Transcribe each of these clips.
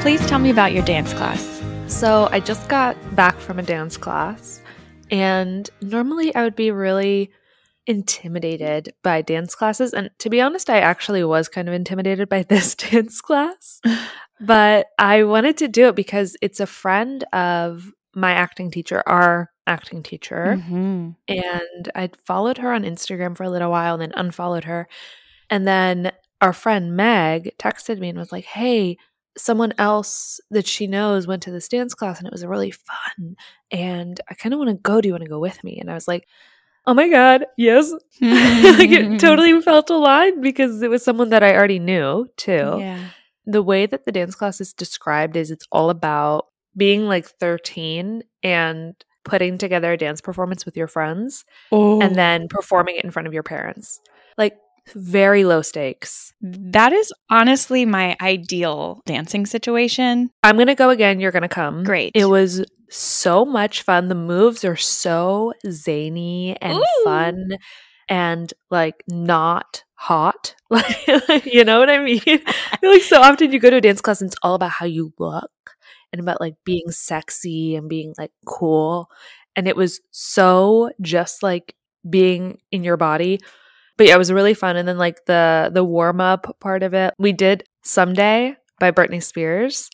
Please tell me about your dance class. So I just got back from a dance class, and normally I would be really intimidated by dance classes. And to be honest, I actually was kind of intimidated by this dance class, but I wanted to do it because it's a friend of my acting teacher, our acting teacher. Mm-hmm. And I'd followed her on Instagram for a little while and then unfollowed her. And then our friend Meg texted me and was like, Hey, someone else that she knows went to this dance class and it was really fun. And I kind of want to go. Do you want to go with me? And I was like, Oh my God, yes. like it hmm. totally felt aligned because it was someone that I already knew too. Yeah. The way that the dance class is described is it's all about being like 13 and putting together a dance performance with your friends Oh, and then performing it in front of your parents. Like very low stakes. that is honestly my ideal dancing situation. I'm going to go again. You're going to come. Great. It was so much fun. The moves are so zany and Ooh. fun and like not hot. Like, you know what I mean? I feel like so often you go to a dance class and it's all about how you look and about like being sexy and being like cool. And it was so just like being in your body. But yeah, it was really fun. And then like the the warm up part of it, we did "Someday" by Britney Spears.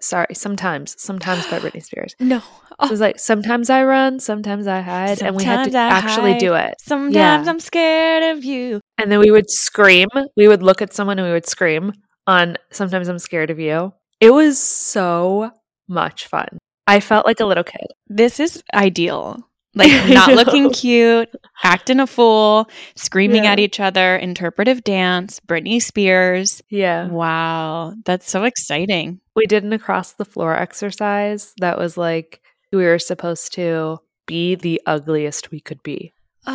Sorry, sometimes, sometimes by Britney Spears. No. It was like sometimes I run, sometimes I hide, and we had to I actually hide. do it. Sometimes Yeah. I'm scared of you. And then we would scream. We would look at someone and we would scream on Sometimes I'm Scared of You. It was so much fun. I felt like a little kid. This is ideal. Like not looking cute, acting a fool, screaming Yeah. at each other, interpretive dance, Britney Spears. Yeah. Wow, that's so exciting. We did an across the floor exercise that was like we were supposed to be the ugliest we could be.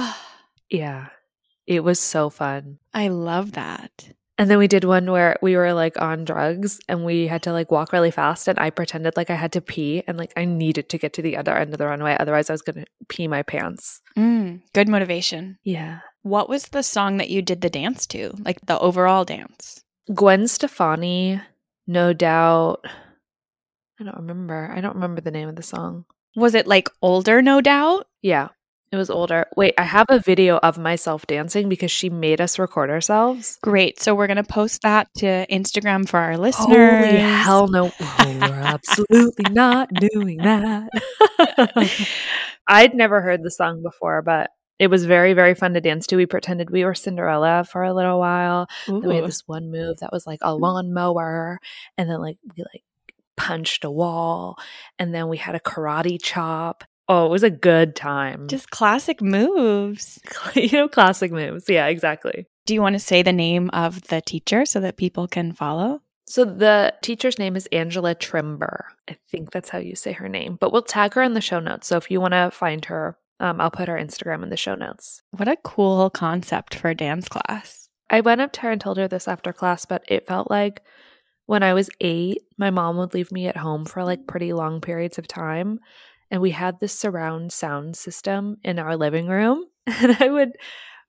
Yeah. It was so fun. I love that. And then we did one where we were like on drugs and we had to like walk really fast and I pretended like I had to pee and like I needed to get to the other end of the runway otherwise I was going to pee my pants. Mm, good motivation. Yeah. What was the song that you did the dance to? Like the overall dance? Gwen Stefani, No Doubt. I don't remember. I don't remember the name of the song. Was it like older, No Doubt? Yeah. It was older. Wait, I have a video of myself dancing because she made us record ourselves. Great. So we're going to post that to Instagram for our listeners. Holy hell no. Oh, we're absolutely not doing that. I'd never heard the song before, but it was very, very fun to dance to. We pretended we were Cinderella for a little while. Then we had this one move that was like a lawnmower, and then like we like punched a wall, and then we had a karate chop. Oh, it was a good time. Just classic moves. you know, classic moves. Yeah, exactly. Do you want to say the name of the teacher so that people can follow? So the teacher's name is Angela Trimbur. I think that's how you say her name, but we'll tag her in the show notes. So if you want to find her, um, I'll put her Instagram in the show notes. What a cool concept for a dance class. I went up to her and told her this after class, but it felt like when I was eight, my mom would leave me at home for like pretty long periods of time. And we had this surround sound system in our living room. And I would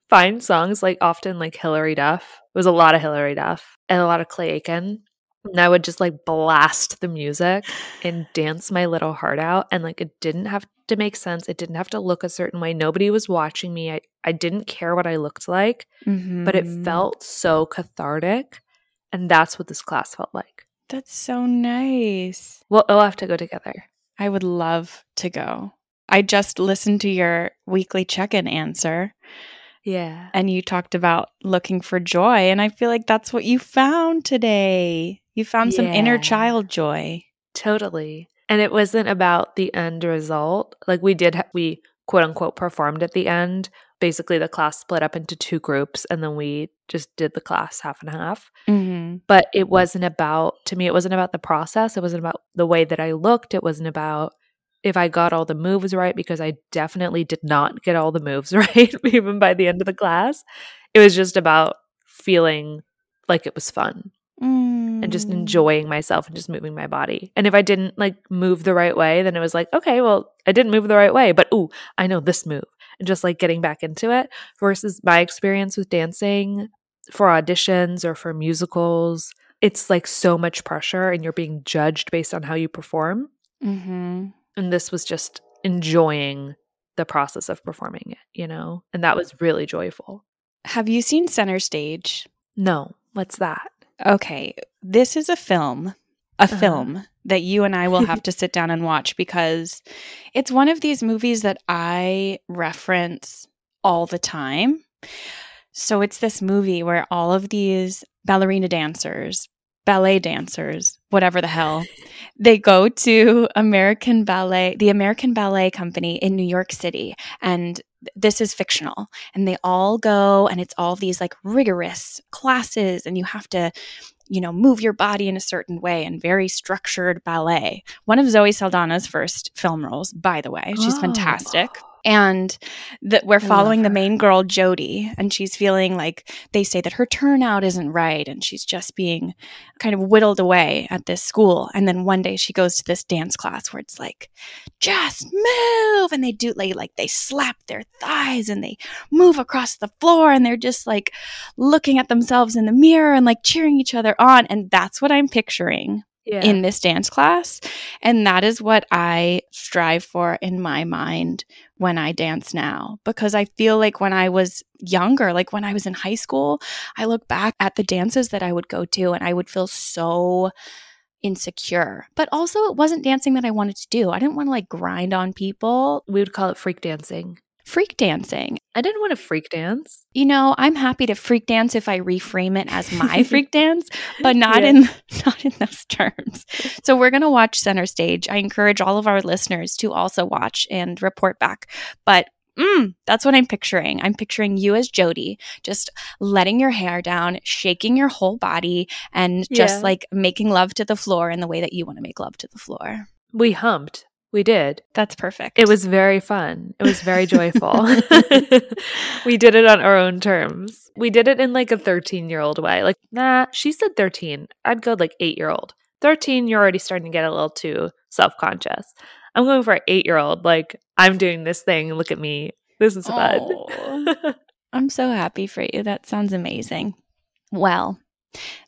find songs like often like Hilary Duff. It was a lot of Hilary Duff and a lot of Clay Aiken. And I would just like blast the music and dance my little heart out. And like it didn't have to make sense. It didn't have to look a certain way. Nobody was watching me. I, I didn't care what I looked like but it Mhm. felt so cathartic. And that's what this class felt like. That's so nice. Well, we'll have to go together. I would love to go. I just listened to your weekly check in answer Yeah. and you talked about looking for joy. And I feel like that's what you found today. You found some inner child joy. Totally. And it wasn't about the end result. Like we did, ha- we quote unquote performed at the end. Basically, the class split up into two groups and then we just did the class half and half. Mm-hmm. But it wasn't about, to me, it wasn't about the process. It wasn't about the way that I looked. It wasn't about if I got all the moves right, because I definitely did not get all the moves right, even by the end of the class. It was just about feeling like it was fun and Mm. just enjoying myself and just moving my body. And if I didn't like move the right way, then it was like, okay, well, I didn't move the right way, but ooh, I know this move. And just like getting back into it versus my experience with dancing for auditions or for musicals it's like so much pressure and you're being judged based on how you perform. Mm-hmm. And this was just enjoying the process of performing it, you know? And that was really joyful. Have you seen Center Stage? No, what's that? Okay, this is a film, a Uh-huh. film that you and I will have to sit down and watch because it's one of these movies that I reference all the time. So it's this movie where all of these ballerina dancers, ballet dancers, whatever the hell, they go to American Ballet, the American Ballet Company in New York City. And this is fictional. And they all go, and it's all these like rigorous classes, and you have to, you know, move your body in a certain way and very structured ballet. One of Zoe Saldana's first film roles, by the way. She's Oh. fantastic. And that we're following the main girl, Jody, and she's feeling like they say that her turnout isn't right, and she's just being kind of whittled away at this school. And then one day she goes to this dance class where it's like, just move. And they do like, like they slap their thighs and they move across the floor and they're just like looking at themselves in the mirror and like cheering each other on. And that's what I'm picturing Yeah. in this dance class. And that is what I strive for in my mind when I dance now. Because I feel like when I was younger, like when I was in high school, I look back at the dances that I would go to and I would feel so insecure. But also, it wasn't dancing that I wanted to do. I didn't want to like grind on people. we would call it freak dancing. Freak dancing. I didn't want to freak dance. You know, I'm happy to freak dance if I reframe it as my freak dance, but not Yeah. in not in those terms. So we're going to watch Center Stage. I encourage all of our listeners to also watch and report back. But mm, that's what I'm picturing. I'm picturing you as Jody, just letting your hair down, shaking your whole body, and just Yeah. like making love to the floor in the way that you want to make love to the floor. We humped. We did. That's perfect. It was very fun. It was very joyful. we did it on our own terms. We did it in like a 13 year old way. Like, nah, she said 13. I'd go like eight year old. 13, you're already starting to get a little too self conscious. I'm going for an eight year old. Like, I'm doing this thing. Look at me. This is fun. I'm so happy for you. That sounds amazing. Well,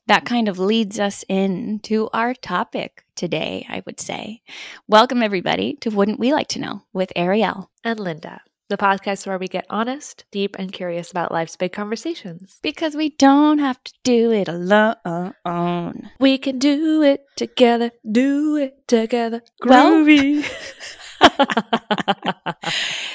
that kind of leads us into our topic today, I would say. Welcome, everybody, to Wouldn't We Like to Know with Arielle. and Linda, the podcast where we get honest, deep, and curious about life's big conversations. Because we don't have to do it alone. We can do it together, do it together. Well- Groovy.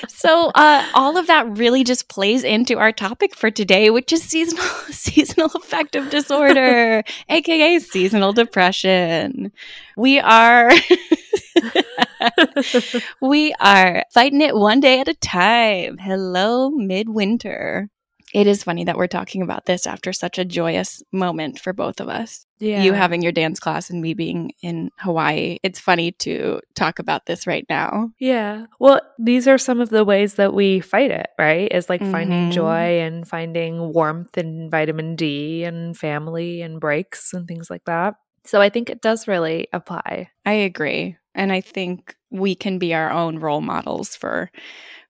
So, uh, all of that really just plays into our topic for today, which is seasonal seasonal affective disorder, aka seasonal depression. We are we are fighting it one day at a time. Hello, midwinter. It is funny that we're talking about this after such a joyous moment for both of us. yeah. You having your dance class and me being in Hawaii. It's funny to talk about this right now. Yeah. Well, these are some of the ways that we fight it, right? Is like finding Mhm. joy and finding warmth and vitamin D and family and breaks and things like that. So I think it does really apply. I agree. And I think we can be our own role models for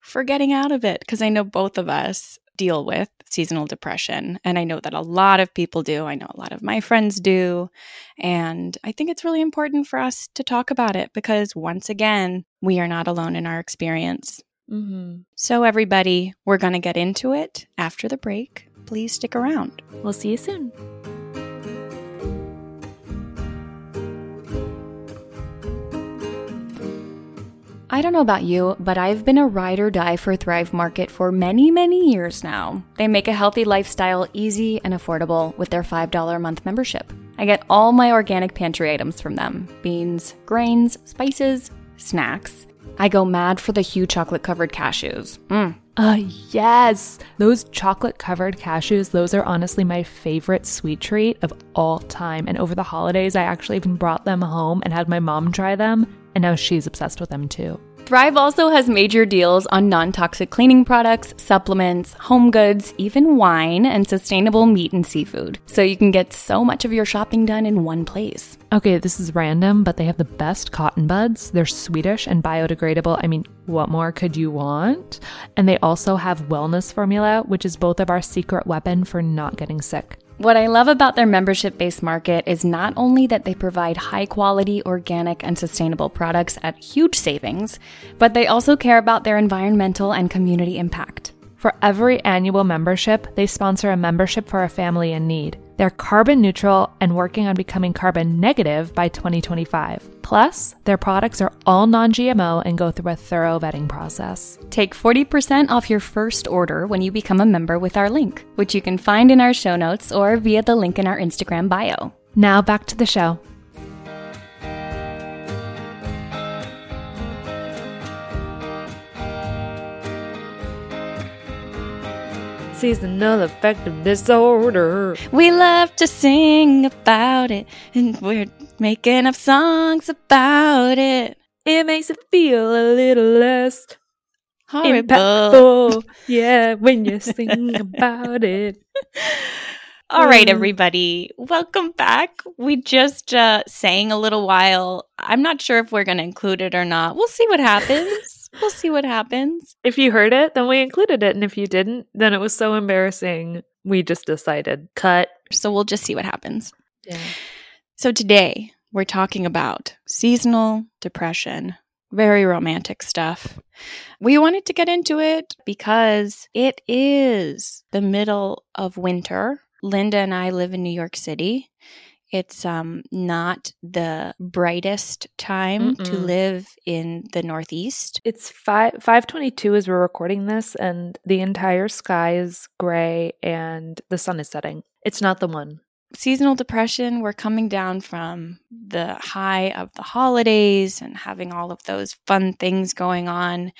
for getting out of it because I know both of us deal with seasonal depression and I know that a lot of people do. I know a lot of my friends do. And I think it's really important for us to talk about it because once again, we are not alone in our experience. Mm-hmm. So everybody, we're going to get into it after the break. Please stick around. We'll see you soon. I don't know about you, but I've been a ride or die for Thrive Market for many, many years now. They make a healthy lifestyle easy and affordable with their $5 a month membership. I get all my organic pantry items from them beans, grains, spices, snacks. I go mad for the Hu chocolate covered cashews. Mm. Uh, yes. Those chocolate covered cashews, those are honestly my favorite sweet treat of all time. And over the holidays, I actually even brought them home and had my mom try them. And now she's obsessed with them too. Thrive also has major deals on non toxic cleaning products, supplements, home goods, even wine, and sustainable meat and seafood. So you can get so much of your shopping done in one place. Okay, this is random, but they have the best cotton buds. They're Swedish and biodegradable. I mean, what more could you want? And they also have wellness formula, which is both of our secret weapon for not getting sick. What I love about their membership based market is not only that they provide high quality, organic, and sustainable products at huge savings, but they also care about their environmental and community impact. For every annual membership, they sponsor a membership for a family in need. They're carbon neutral and working on becoming carbon negative by 2025. Plus, their products are all non GMO and go through a thorough vetting process. Take 40% off your first order when you become a member with our link, which you can find in our show notes or via the link in our Instagram bio. Now back to the show. Seasonal affective disorder. We love to sing about it, and we're making up songs about it. It makes it feel a little less horrible. Impactful. Yeah, when you sing about it. All right, everybody, welcome back. We just uh, sang a little while. I'm not sure if we're going to include it or not. We'll see what happens we'll see what happens. If you heard it, then we included it. And if you didn't, then it was so embarrassing. We just decided cut. So we'll just see what happens. Yeah. So today we're talking about seasonal depression. Very romantic stuff. We wanted to get into it because it is the middle of winter. Linda and I live in New York City. It's um, not the brightest time Mm-mm. to live in the Northeast. It's five five twenty two as we're recording this, and the entire sky is gray and the sun is setting. It's not the one. Seasonal depression, we're coming down from the high of the holidays and having all of those fun things going on.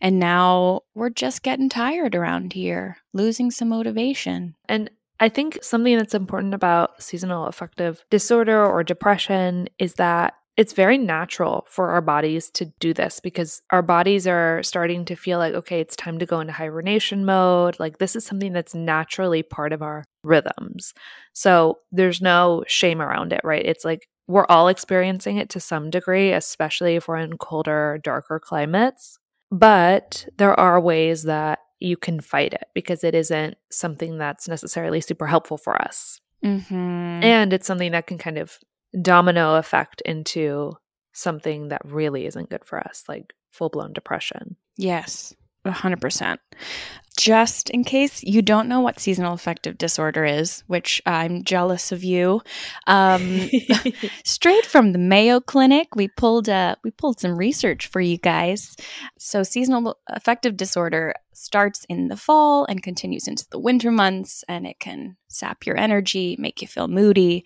And now we're just getting tired around here, losing some motivation. And I think something that's important about seasonal affective disorder or depression is that it's very natural for our bodies to do this because our bodies are starting to feel like, okay, it's time to go into hibernation mode. Like, this is something that's naturally part of our rhythms. So, there's no shame around it, right? It's like we're all experiencing it to some degree, especially if we're in colder, darker climates. But there are ways that you can fight it because it isn't something that's necessarily super helpful for us. Mm-hmm. And it's something that can kind of domino effect into something that really isn't good for us, like full blown depression. Yes, 100% just in case you don't know what seasonal affective disorder is, which I'm jealous of you, um, straight from the Mayo Clinic, we pulled uh, we pulled some research for you guys. So seasonal affective disorder starts in the fall and continues into the winter months, and it can sap your energy, make you feel moody.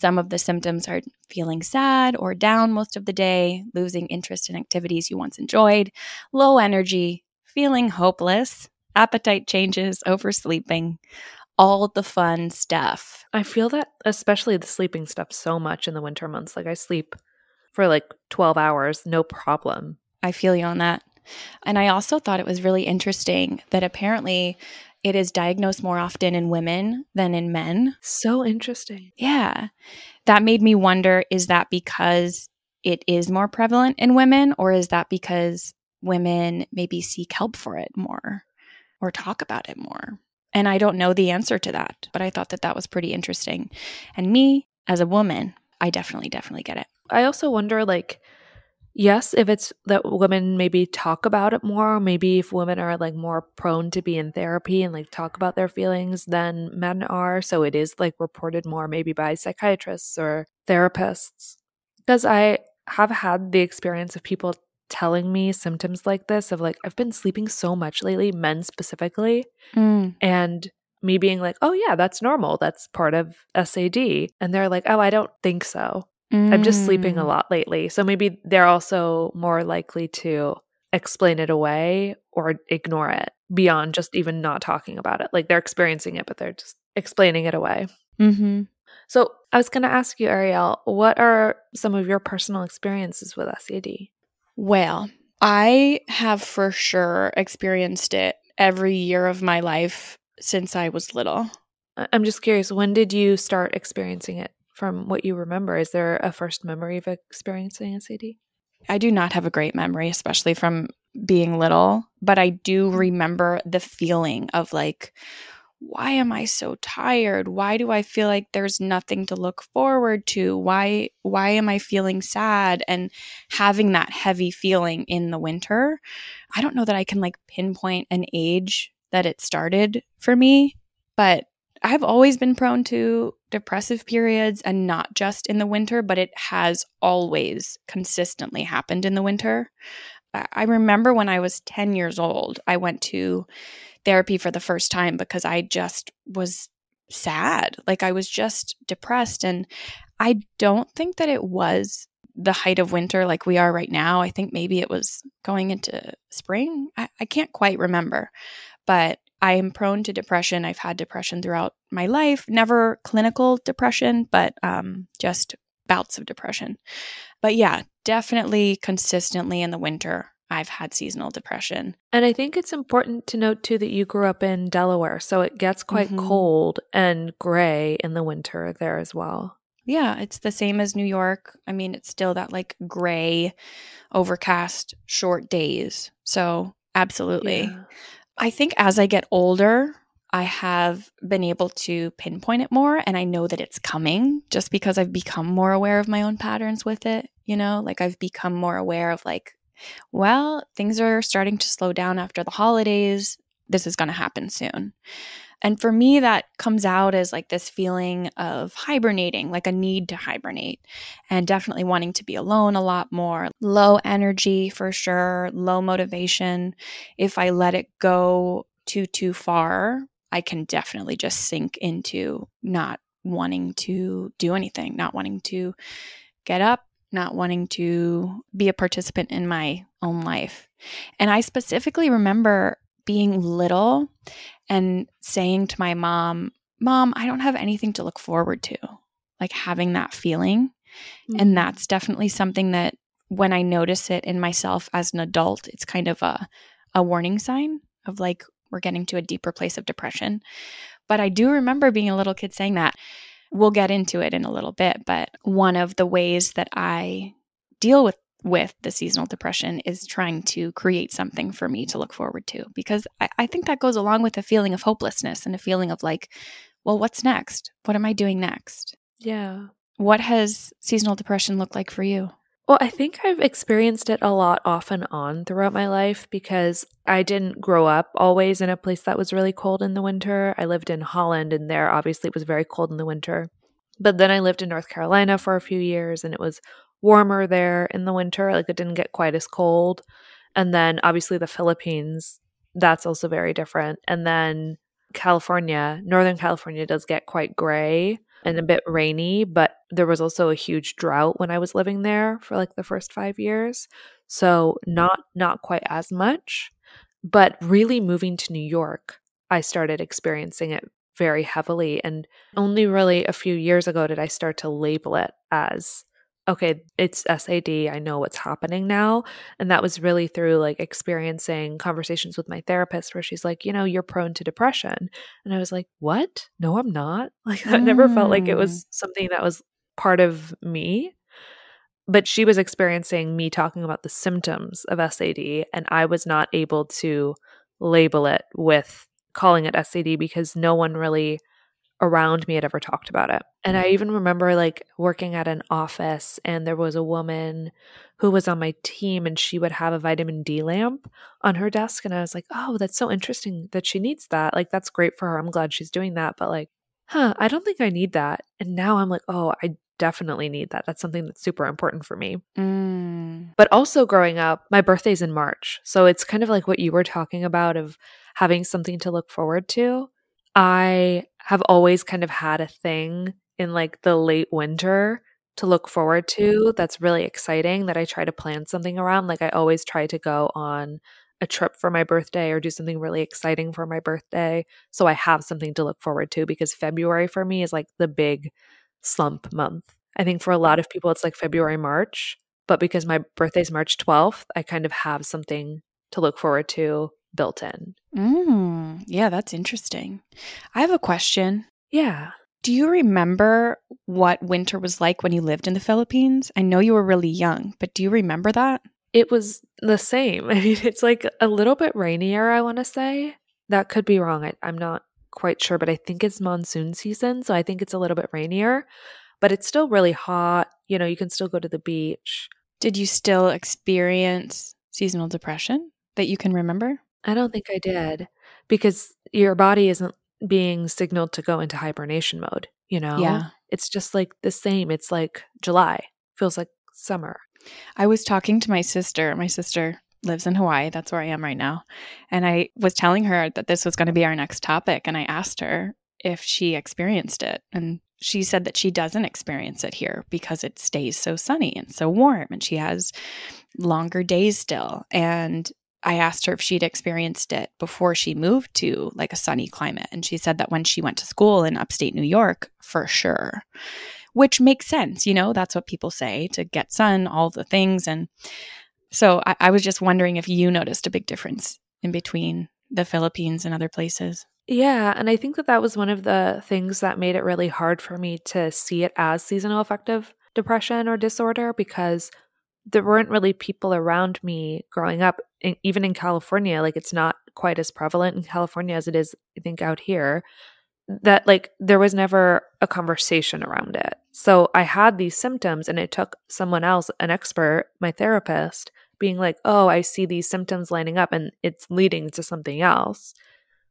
Some of the symptoms are feeling sad or down most of the day, losing interest in activities you once enjoyed, low energy, feeling hopeless appetite changes, oversleeping, all the fun stuff. I feel that especially the sleeping stuff so much in the winter months. Like I sleep for like 12 hours, no problem. I feel you on that. And I also thought it was really interesting that apparently it is diagnosed more often in women than in men. So interesting. Yeah. That made me wonder is that because it is more prevalent in women, or is that because women maybe seek help for it more? Or talk about it more? And I don't know the answer to that, but I thought that that was pretty interesting. And me, as a woman, I definitely, definitely get it. I also wonder, like, yes, if it's that women maybe talk about it more, maybe if women are like more prone to be in therapy and like talk about their feelings than men are. So it is like reported more maybe by psychiatrists or therapists. Because I have had the experience of people telling me symptoms like this of like I've been sleeping so much lately, men specifically, mm. and me being like, "Oh yeah, that's normal. That's part of SAD." And they're like, "Oh, I don't think so. Mm. I'm just sleeping a mm. lot lately." So maybe they're also more likely to explain it away or ignore it beyond just even not talking about it. Like they're experiencing it, but they're just explaining it away. Mm-hmm. So I was going to ask you, Arielle, what are some of your personal experiences with SAD? Well, I have for sure experienced it every year of my life since I was little. I'm just curious, when did you start experiencing it from what you remember? Is there a first memory of experiencing SAD? I do not have a great memory, especially from being little, but I do mm-hmm. remember the feeling of like why am I so tired? Why do I feel like there's nothing to look forward to? Why why am I feeling sad and having that heavy feeling in the winter? I don't know that I can like pinpoint an age that it started for me, but I've always been prone to depressive periods and not just in the winter, but it has always consistently happened in the winter. I remember when I was 10 years old, I went to therapy for the first time because I just was sad. Like I was just depressed. And I don't think that it was the height of winter like we are right now. I think maybe it was going into spring. I, I can't quite remember. But I am prone to depression. I've had depression throughout my life, never clinical depression, but um, just bouts of depression. But yeah, definitely consistently in the winter, I've had seasonal depression. And I think it's important to note too that you grew up in Delaware, so it gets quite mm-hmm. cold and gray in the winter there as well. Yeah, it's the same as New York. I mean, it's still that like gray, overcast, short days. So, absolutely. Yeah. I think as I get older, I have been able to pinpoint it more and I know that it's coming just because I've become more aware of my own patterns with it. You know, like I've become more aware of like, well, things are starting to slow down after the holidays. This is going to happen soon. And for me, that comes out as like this feeling of hibernating, like a need to hibernate, and definitely wanting to be alone a lot more. Low energy for sure, low motivation. If I let it go too, too far, I can definitely just sink into not wanting to do anything, not wanting to get up, not wanting to be a participant in my own life. And I specifically remember being little and saying to my mom, Mom, I don't have anything to look forward to, like having that feeling. Mm-hmm. And that's definitely something that when I notice it in myself as an adult, it's kind of a, a warning sign of like, we're getting to a deeper place of depression. But I do remember being a little kid saying that. We'll get into it in a little bit, but one of the ways that I deal with with the seasonal depression is trying to create something for me to look forward to because I, I, think that goes along with a feeling of hopelessness and a feeling of like, well, what's next? What am I doing next? Yeah. What has seasonal depression looked like for you? Well, I think I've experienced it a lot off and on throughout my life because I didn't grow up always in a place that was really cold in the winter. I lived in Holland and there obviously it was very cold in the winter. But then I lived in North Carolina for a few years and it was warmer there in the winter. Like it didn't get quite as cold. And then obviously the Philippines, that's also very different. And then California, Northern California does get quite gray and a bit rainy, but there was also a huge drought when I was living there for like the first 5 years. So not not quite as much, but really moving to New York, I started experiencing it very heavily and only really a few years ago did I start to label it as okay, it's SAD. I know what's happening now. And that was really through like experiencing conversations with my therapist where she's like, you know, you're prone to depression. And I was like, what? No, I'm not. Like, I never felt like it was mm. something that was part of me. But she was experiencing me talking about the symptoms of SAD, and I was not able to label it with calling it SAD because no one really around me had ever talked about it. And I even remember like working at an office and there was a woman who was on my team and she would have a vitamin D lamp on her desk and I was like, "Oh, that's so interesting that she needs that. Like that's great for her. I'm glad she's doing that." But like, huh, I don't think I need that. And now I'm like, "Oh, I definitely need that. That's something that's super important for me." Mm. But also growing up, my birthday's in March. So it's kind of like what you were talking about of having something to look forward to. I have always kind of had a thing in like the late winter to look forward to that's really exciting that I try to plan something around. Like I always try to go on a trip for my birthday or do something really exciting for my birthday. So I have something to look forward to because February for me is like the big slump month. I think for a lot of people it's like February, March. But because my birthday's March 12th, I kind of have something to look forward to built in. Mm, yeah, that's interesting. I have a question. Yeah. Do you remember what winter was like when you lived in the Philippines? I know you were really young, but do you remember that? It was the same. I mean, it's like a little bit rainier, I want to say. That could be wrong. I, I'm not quite sure, but I think it's monsoon season. So I think it's a little bit rainier, but it's still really hot. You know, you can still go to the beach. Did you still experience seasonal depression that you can remember? I don't think I did because your body isn't being signaled to go into hibernation mode, you know? Yeah. It's just like the same. It's like July, feels like summer. I was talking to my sister. My sister lives in Hawaii. That's where I am right now. And I was telling her that this was going to be our next topic. And I asked her if she experienced it. And she said that she doesn't experience it here because it stays so sunny and so warm. And she has longer days still. And I asked her if she'd experienced it before she moved to like a sunny climate. And she said that when she went to school in upstate New York, for sure, which makes sense. You know, that's what people say to get sun, all the things. And so I, I was just wondering if you noticed a big difference in between the Philippines and other places. Yeah, and I think that that was one of the things that made it really hard for me to see it as seasonal affective depression or disorder because there weren't really people around me growing up, even in California. Like, it's not quite as prevalent in California as it is, I think, out here. That, like, there was never a conversation around it. So I had these symptoms, and it took someone else, an expert, my therapist, being like, oh, I see these symptoms lining up, and it's leading to something else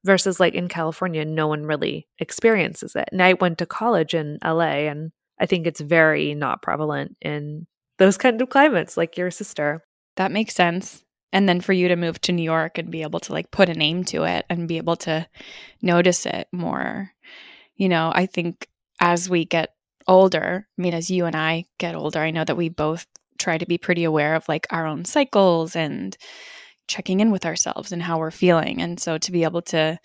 versus like in California, no one really experiences it. And I went to college in LA, and I think it's very not prevalent in those kind of climates, like your sister. That makes sense. And then for you to move to New York and be able to like put a name to it and be able to notice it more. You know, I think as we get older, I mean, as you and I get older, I know that we both try to be pretty aware of like our own cycles and checking in with ourselves and how we're feeling. And so to be able to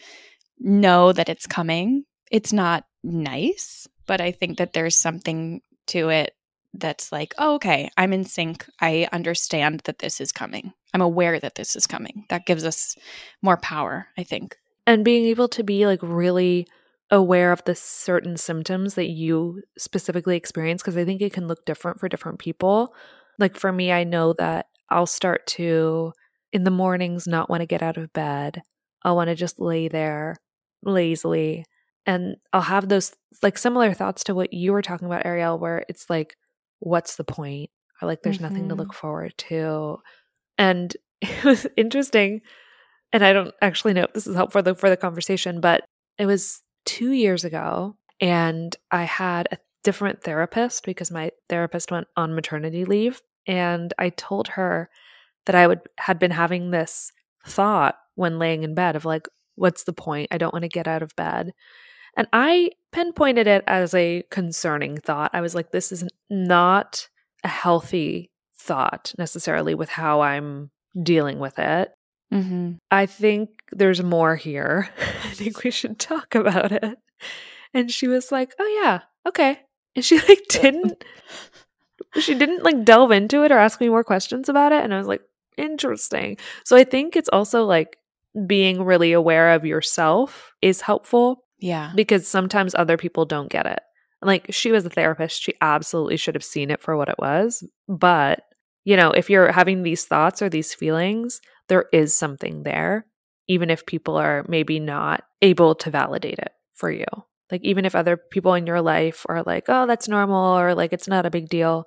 know that it's coming, it's not nice, but I think that there's something to it that's like, oh, okay, I'm in sync. I understand that this is coming. I'm aware that this is coming. That gives us more power, I think. And being able to be like really aware of the certain symptoms that you specifically experience, because I think it can look different for different people. Like for me, I know that I'll start to in the mornings not want to get out of bed. I'll want to just lay there lazily. And I'll have those like similar thoughts to what you were talking about, Arielle, where it's like, what's the point? Or like, there's mm-hmm. nothing to look mm-hmm. forward to. And it was interesting. And I don't actually know if this is helpful for the, for the conversation, but it was two years ago. And I had a different therapist because my therapist went on maternity leave. And I told her, that I would had been having this thought when laying in bed of like, what's the point? I don't want to get out of bed. And I pinpointed it as a concerning thought. I was like, this is not a healthy thought necessarily with how I'm dealing with it. Mm-hmm. I think there's more here. I think we should talk about it. And she was like, oh, yeah, okay. And she like didn't, she didn't like delve into it or ask me more questions about it. And I was like, Interesting. So I think it's also like being really aware of yourself is helpful. Yeah. Because sometimes other people don't get it. Like she was a therapist, she absolutely should have seen it for what it was. But, you know, if you're having these thoughts or these feelings, there is something there, even if people are maybe not able to validate it for you. Like, even if other people in your life are like, oh, that's normal, or like it's not a big deal,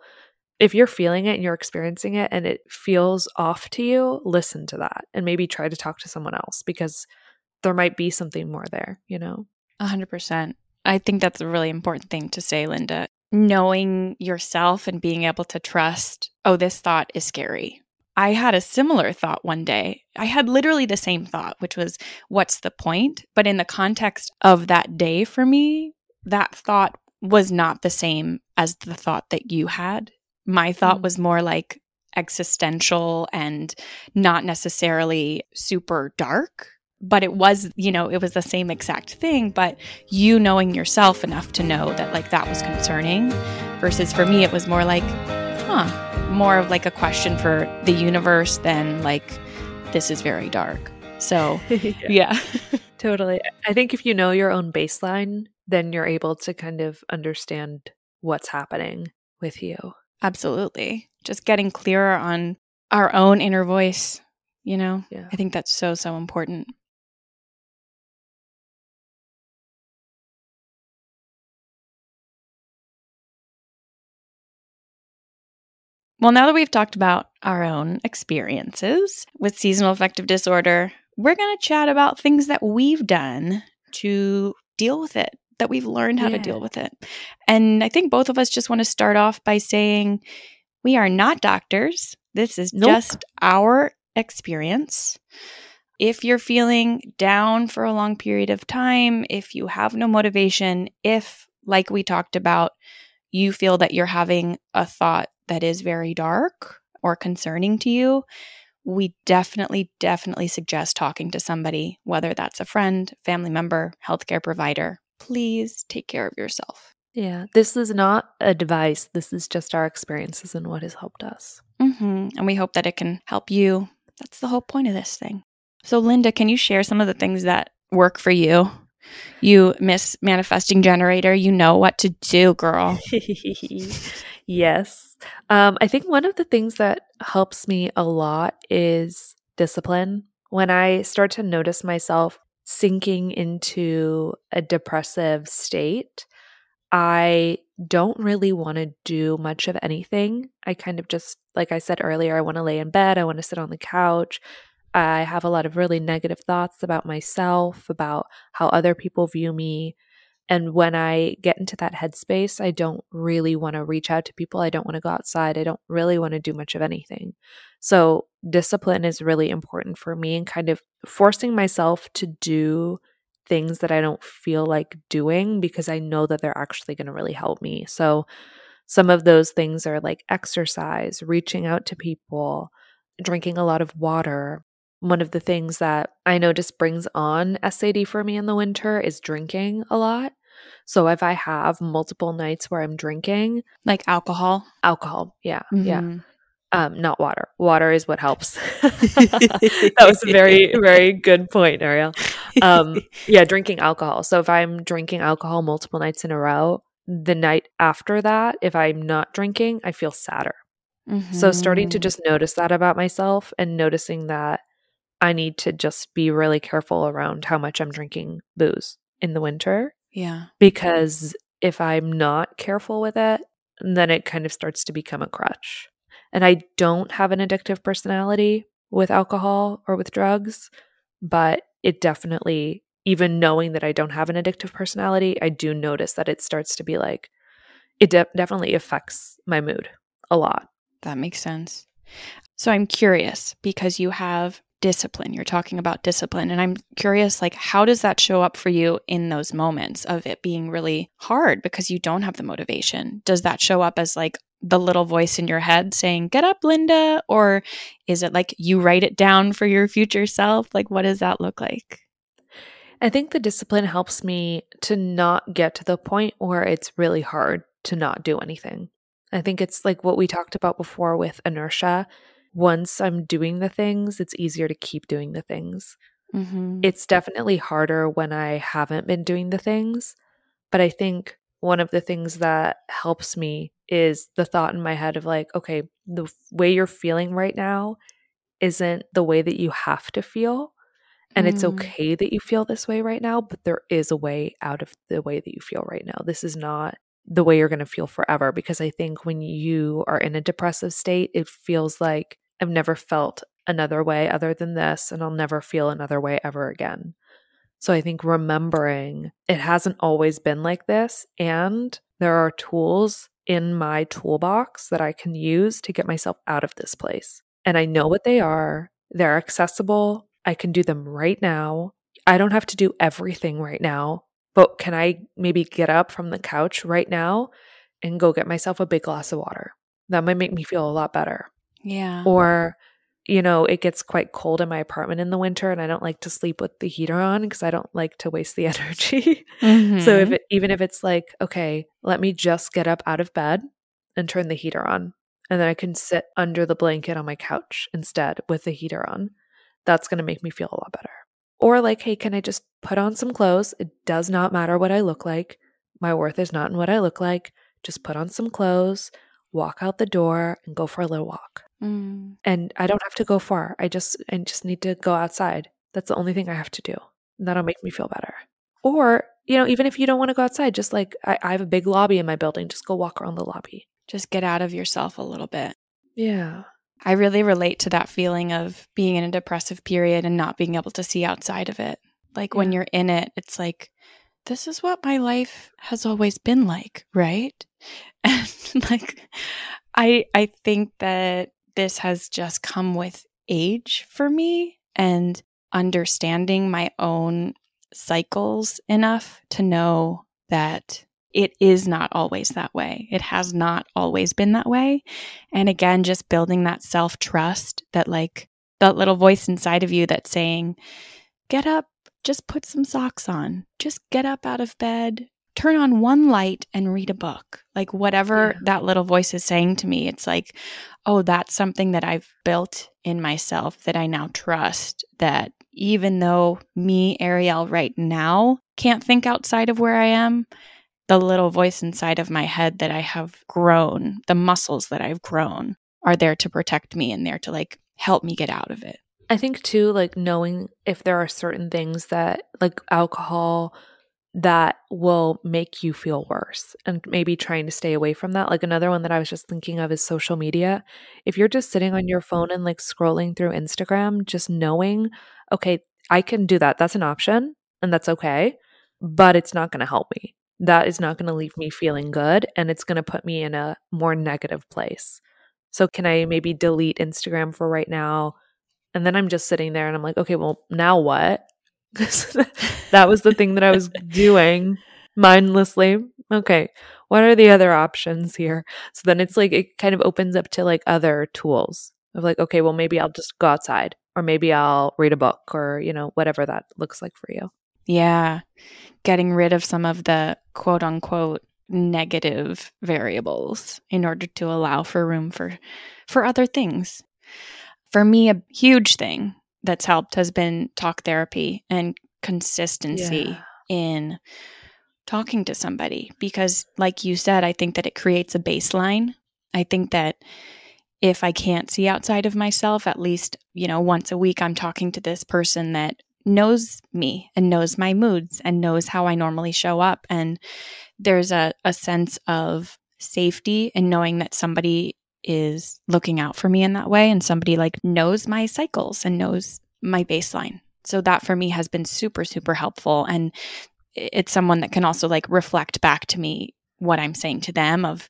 if you're feeling it and you're experiencing it and it feels off to you, listen to that and maybe try to talk to someone else because there might be something more there, you know? A hundred percent. I think that's a really important thing to say, Linda. Knowing yourself and being able to trust, oh, this thought is scary. I had a similar thought one day. I had literally the same thought, which was, what's the point? But in the context of that day for me, that thought was not the same as the thought that you had my thought mm. was more like existential and not necessarily super dark but it was you know it was the same exact thing but you knowing yourself enough to know that like that was concerning versus for me it was more like huh more of like a question for the universe than like this is very dark so yeah, yeah. totally i think if you know your own baseline then you're able to kind of understand what's happening with you Absolutely. Just getting clearer on our own inner voice, you know? Yeah. I think that's so, so important. Well, now that we've talked about our own experiences with seasonal affective disorder, we're going to chat about things that we've done to deal with it, that we've learned how yeah. to deal with it. And I think both of us just want to start off by saying we are not doctors. This is nope. just our experience. If you're feeling down for a long period of time, if you have no motivation, if, like we talked about, you feel that you're having a thought that is very dark or concerning to you, we definitely, definitely suggest talking to somebody, whether that's a friend, family member, healthcare provider. Please take care of yourself. Yeah, this is not advice. This is just our experiences and what has helped us. Mm-hmm. And we hope that it can help you. That's the whole point of this thing. So, Linda, can you share some of the things that work for you? You miss manifesting generator. You know what to do, girl. yes. Um, I think one of the things that helps me a lot is discipline. When I start to notice myself sinking into a depressive state, I don't really want to do much of anything. I kind of just, like I said earlier, I want to lay in bed, I want to sit on the couch. I have a lot of really negative thoughts about myself, about how other people view me. And when I get into that headspace, I don't really want to reach out to people. I don't want to go outside. I don't really want to do much of anything. So, discipline is really important for me and kind of forcing myself to do things that I don't feel like doing because I know that they're actually going to really help me. So, some of those things are like exercise, reaching out to people, drinking a lot of water. One of the things that I know just brings on SAD for me in the winter is drinking a lot. So if I have multiple nights where I'm drinking, like alcohol, alcohol, yeah, mm-hmm. yeah. Um, not water. Water is what helps. that was a very, very good point, Arielle. Um, yeah, drinking alcohol. So if I'm drinking alcohol multiple nights in a row, the night after that, if I'm not drinking, I feel sadder. Mm-hmm. So starting to mm-hmm. just notice that about myself and noticing that I need to just be really careful around how much I'm drinking booze in the winter. Yeah. Because if I'm not careful with it, then it kind of starts to become a crutch. And I don't have an addictive personality with alcohol or with drugs, but it definitely, even knowing that I don't have an addictive personality, I do notice that it starts to be like, it de- definitely affects my mood a lot. That makes sense. So I'm curious because you have discipline. You're talking about discipline. And I'm curious, like, how does that show up for you in those moments of it being really hard because you don't have the motivation? Does that show up as like the little voice in your head saying, Get up, Linda? Or is it like you write it down for your future self? Like, what does that look like? I think the discipline helps me to not get to the point where it's really hard to not do anything. I think it's like what we talked about before with inertia. Once I'm doing the things, it's easier to keep doing the things. Mm-hmm. It's definitely harder when I haven't been doing the things. But I think one of the things that helps me is the thought in my head of like, okay, the way you're feeling right now isn't the way that you have to feel. And mm. it's okay that you feel this way right now, but there is a way out of the way that you feel right now. This is not the way you're going to feel forever because I think when you are in a depressive state, it feels like I've never felt another way other than this, and I'll never feel another way ever again. So I think remembering it hasn't always been like this, and there are tools in my toolbox that I can use to get myself out of this place. And I know what they are, they're accessible. I can do them right now. I don't have to do everything right now, but can I maybe get up from the couch right now and go get myself a big glass of water? That might make me feel a lot better. Yeah. Or you know, it gets quite cold in my apartment in the winter and I don't like to sleep with the heater on because I don't like to waste the energy. Mm-hmm. so if mm-hmm. it, even if it's like, okay, let me just get up out of bed and turn the heater on and then I can sit under the blanket on my couch instead with the heater on. That's going to make me feel a lot better. Or like, hey, can I just put on some clothes? It does not matter what I look like. My worth is not in what I look like. Just put on some clothes, walk out the door and go for a little walk. Mm. And I don't have to go far. I just I just need to go outside. That's the only thing I have to do. That'll make me feel better. Or, you know, even if you don't want to go outside, just like I, I have a big lobby in my building, just go walk around the lobby. Just get out of yourself a little bit. Yeah. I really relate to that feeling of being in a depressive period and not being able to see outside of it. Like when you're in it, it's like, this is what my life has always been like, right? And like I I think that this has just come with age for me and understanding my own cycles enough to know that it is not always that way. It has not always been that way. And again, just building that self trust that, like, that little voice inside of you that's saying, get up, just put some socks on, just get up out of bed, turn on one light and read a book. Like, whatever Yeah. that little voice is saying to me, it's like, oh, that's something that I've built in myself that I now trust. That even though me, Arielle, right now can't think outside of where I am, the little voice inside of my head that I have grown, the muscles that I've grown are there to protect me and there to like help me get out of it. I think too, like knowing if there are certain things that, like alcohol, that will make you feel worse and maybe trying to stay away from that. Like another one that I was just thinking of is social media. If you're just sitting on your phone and like scrolling through Instagram, just knowing, okay, I can do that. That's an option and that's okay, but it's not going to help me. That is not going to leave me feeling good and it's going to put me in a more negative place. So, can I maybe delete Instagram for right now? And then I'm just sitting there and I'm like, okay, well, now what? that was the thing that I was doing mindlessly. Okay, what are the other options here? So then it's like, it kind of opens up to like other tools of like, okay, well, maybe I'll just go outside or maybe I'll read a book or, you know, whatever that looks like for you. Yeah. Getting rid of some of the quote unquote negative variables in order to allow for room for for other things. For me a huge thing that's helped has been talk therapy and consistency Yeah. in talking to somebody because like you said I think that it creates a baseline. I think that if I can't see outside of myself at least, you know, once a week I'm talking to this person that knows me and knows my moods and knows how I normally show up and there's a, a sense of safety in knowing that somebody is looking out for me in that way and somebody like knows my cycles and knows my baseline. So that for me has been super super helpful and it's someone that can also like reflect back to me what I'm saying to them of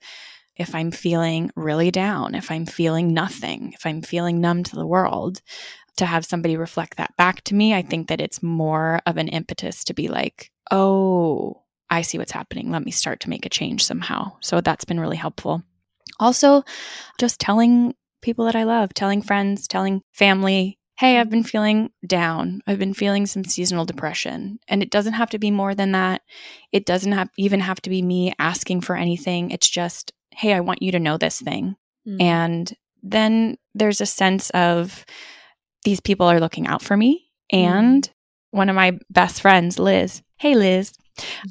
if I'm feeling really down, if I'm feeling nothing, if I'm feeling numb to the world, to have somebody reflect that back to me, I think that it's more of an impetus to be like, oh, I see what's happening. Let me start to make a change somehow. So that's been really helpful. Also, just telling people that I love, telling friends, telling family, hey, I've been feeling down. I've been feeling some seasonal depression. And it doesn't have to be more than that. It doesn't have even have to be me asking for anything. It's just, hey, I want you to know this thing. Mm. And then there's a sense of these people are looking out for me. And one of my best friends, Liz, hey, Liz,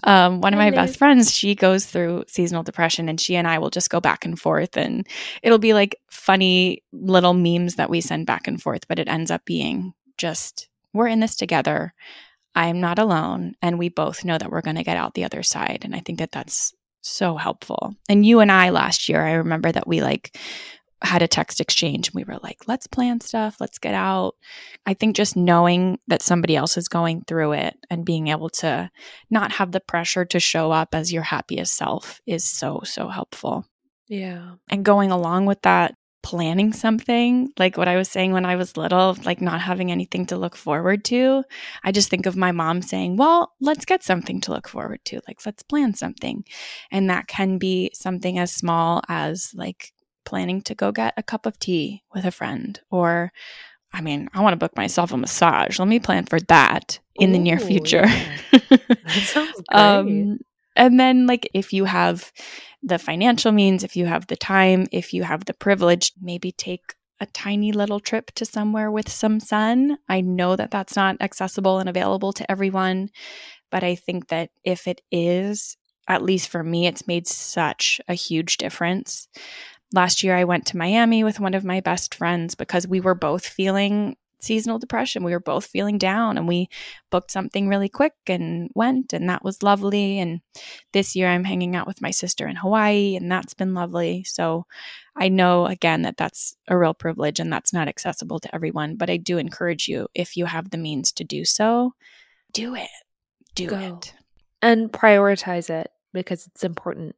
um, one of my best friends, she goes through seasonal depression and she and I will just go back and forth. And it'll be like funny little memes that we send back and forth, but it ends up being just, we're in this together. I'm not alone. And we both know that we're going to get out the other side. And I think that that's so helpful. And you and I last year, I remember that we like had a text exchange and we were like, let's plan stuff, let's get out. I think just knowing that somebody else is going through it and being able to not have the pressure to show up as your happiest self is so, so helpful. yeah. And going along with that, planning something, like what I was saying when I was little, like not having anything to look forward to. I just think of my mom saying, Well, let's get something to look forward to. Like, let's plan something. And that can be something as small as like planning to go get a cup of tea with a friend or I mean, I want to book myself a massage. Let me plan for that in the near future. yeah. That sounds great. um, and then, like, if you have the financial means, if you have the time, if you have the privilege, maybe take a tiny little trip to somewhere with some sun. I know that that's not accessible and available to everyone, but I think that if it is, at least for me, it's made such a huge difference. Last year, I went to Miami with one of my best friends because we were both feeling seasonal depression. We were both feeling down and we booked something really quick and went, and that was lovely. And this year I'm hanging out with my sister in Hawaii, and that's been lovely. So I know again that that's a real privilege and that's not accessible to everyone, but I do encourage you if you have the means to do so, do it. Do Go. it. And prioritize it because it's important.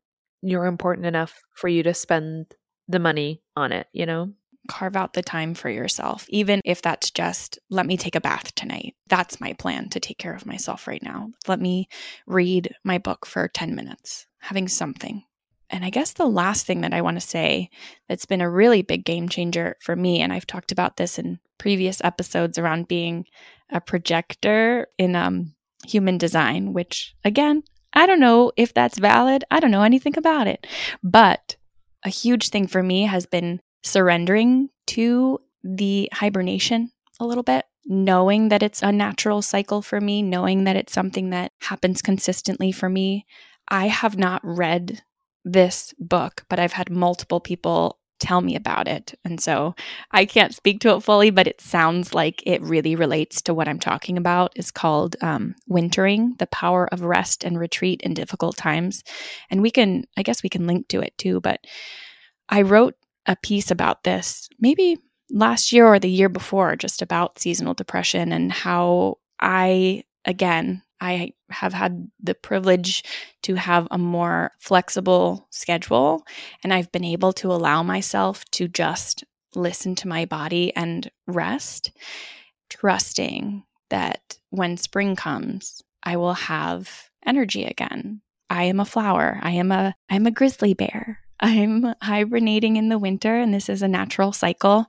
You're important enough for you to spend the money on it, you know? Carve out the time for yourself, even if that's just let me take a bath tonight. That's my plan to take care of myself right now. Let me read my book for 10 minutes, having something. And I guess the last thing that I want to say that's been a really big game changer for me, and I've talked about this in previous episodes around being a projector in um, human design, which again, I don't know if that's valid. I don't know anything about it. But a huge thing for me has been surrendering to the hibernation a little bit, knowing that it's a natural cycle for me, knowing that it's something that happens consistently for me. I have not read this book, but I've had multiple people tell me about it. And so I can't speak to it fully, but it sounds like it really relates to what I'm talking about. It's called um, Wintering The Power of Rest and Retreat in Difficult Times. And we can, I guess we can link to it too, but I wrote a piece about this maybe last year or the year before, just about seasonal depression and how I, again, I have had the privilege to have a more flexible schedule, and I've been able to allow myself to just listen to my body and rest, trusting that when spring comes, I will have energy again. I am a flower. I am a I'm a grizzly bear. I'm hibernating in the winter, and this is a natural cycle.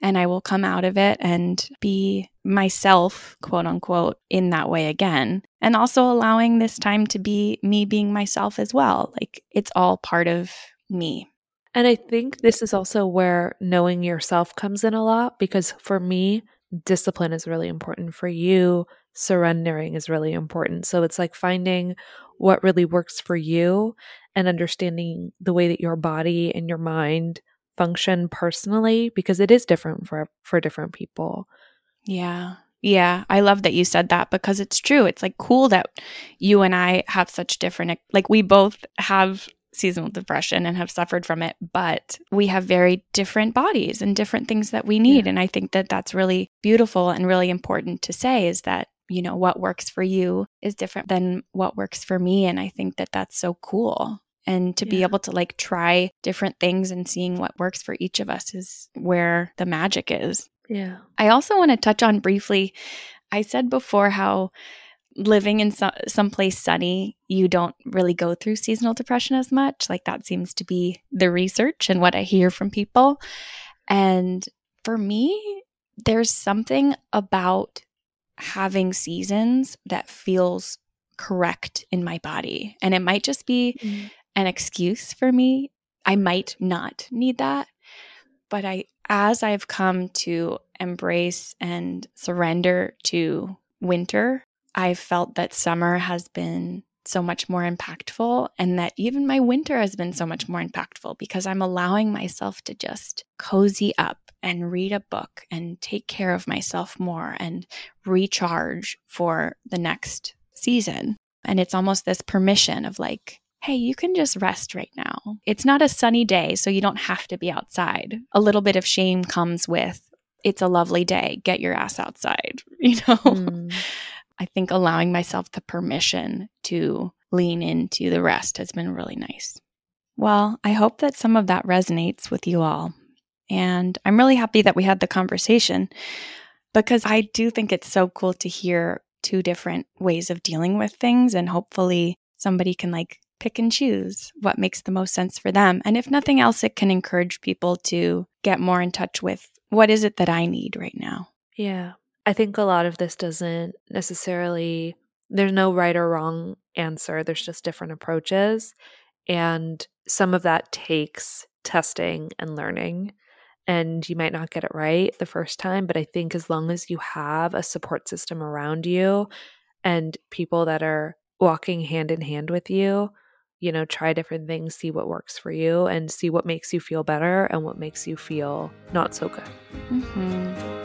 And I will come out of it and be myself, quote unquote, in that way again. And also allowing this time to be me being myself as well. Like it's all part of me. And I think this is also where knowing yourself comes in a lot because for me, discipline is really important. For you, surrendering is really important. So it's like finding what really works for you and understanding the way that your body and your mind function personally because it is different for for different people. Yeah. Yeah, I love that you said that because it's true. It's like cool that you and I have such different like we both have seasonal depression and have suffered from it, but we have very different bodies and different things that we need yeah. and I think that that's really beautiful and really important to say is that you know what works for you is different than what works for me and I think that that's so cool and to yeah. be able to like try different things and seeing what works for each of us is where the magic is. Yeah. I also want to touch on briefly I said before how living in some someplace sunny, you don't really go through seasonal depression as much. Like that seems to be the research and what I hear from people. And for me, there's something about having seasons that feels correct in my body. And it might just be mm-hmm an excuse for me. I might not need that. But I as I've come to embrace and surrender to winter, I've felt that summer has been so much more impactful and that even my winter has been so much more impactful because I'm allowing myself to just cozy up and read a book and take care of myself more and recharge for the next season. And it's almost this permission of like, hey, you can just rest right now. It's not a sunny day, so you don't have to be outside. A little bit of shame comes with it's a lovely day, get your ass outside, you know? Mm. I think allowing myself the permission to lean into the rest has been really nice. Well, I hope that some of that resonates with you all. And I'm really happy that we had the conversation because I do think it's so cool to hear two different ways of dealing with things. And hopefully, somebody can like pick and choose what makes the most sense for them. And if nothing else, it can encourage people to get more in touch with what is it that I need right now. Yeah. I think a lot of this doesn't necessarily, there's no right or wrong answer. There's just different approaches. And some of that takes testing and learning. And you might not get it right the first time, but I think as long as you have a support system around you and people that are walking hand in hand with you, you know, try different things, see what works for you, and see what makes you feel better and what makes you feel not so good. Mm-hmm.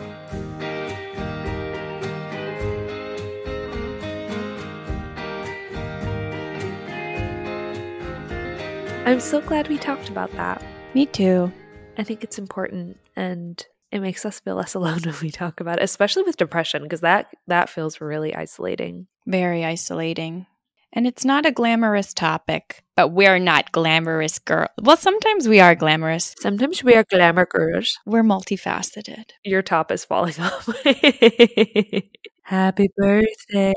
I'm so glad we talked about that. Me too. I think it's important and it makes us feel less alone when we talk about it, especially with depression because that that feels really isolating. Very isolating. And it's not a glamorous topic, but we're not glamorous girls. Well, sometimes we are glamorous. Sometimes we are glamour girls. We're multifaceted. Your top is falling off. Happy birthday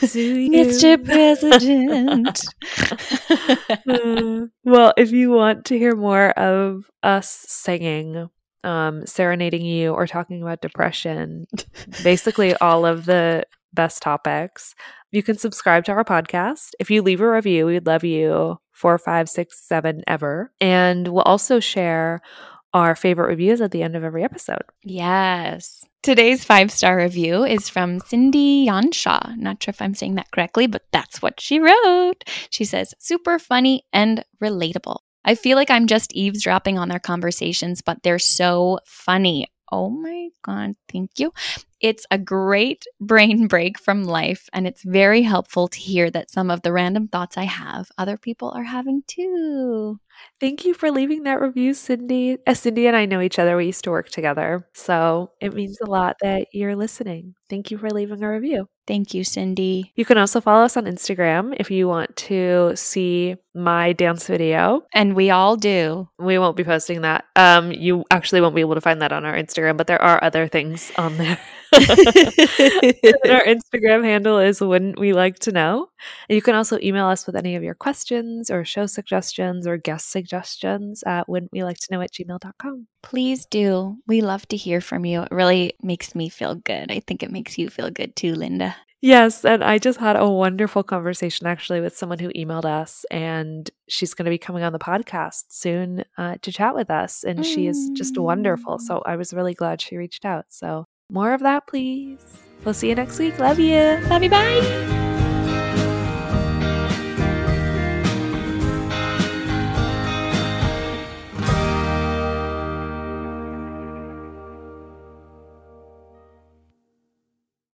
to you. Mr. President. Uh, well, if you want to hear more of us singing, um, serenading you, or talking about depression, basically all of the best topics, you can subscribe to our podcast. If you leave a review, we'd love you four, five, six, seven, ever. And we'll also share our favorite reviews at the end of every episode. yes. Today's five star review is from Cindy Yanshaw. Not sure if I'm saying that correctly, but that's what she wrote. She says, super funny and relatable. I feel like I'm just eavesdropping on their conversations, but they're so funny. Oh my God, thank you. It's a great brain break from life, and it's very helpful to hear that some of the random thoughts I have, other people are having too. Thank you for leaving that review, Cindy. As Cindy and I know each other, we used to work together. So it means a lot that you're listening. Thank you for leaving a review. Thank you, Cindy. You can also follow us on Instagram if you want to see my dance video. And we all do. We won't be posting that. Um, you actually won't be able to find that on our Instagram, but there are other things on there. Our Instagram handle is Wouldn't We Like to Know? And you can also email us with any of your questions or show suggestions or guest suggestions at wouldn't we like to know at gmail.com. Please do. We love to hear from you. It really makes me feel good. I think it makes you feel good too, Linda. Yes, and I just had a wonderful conversation actually with someone who emailed us, and she's going to be coming on the podcast soon uh, to chat with us, and she is just wonderful. So I was really glad she reached out. So more of that, please. We'll see you next week. Love you. Love you. Bye.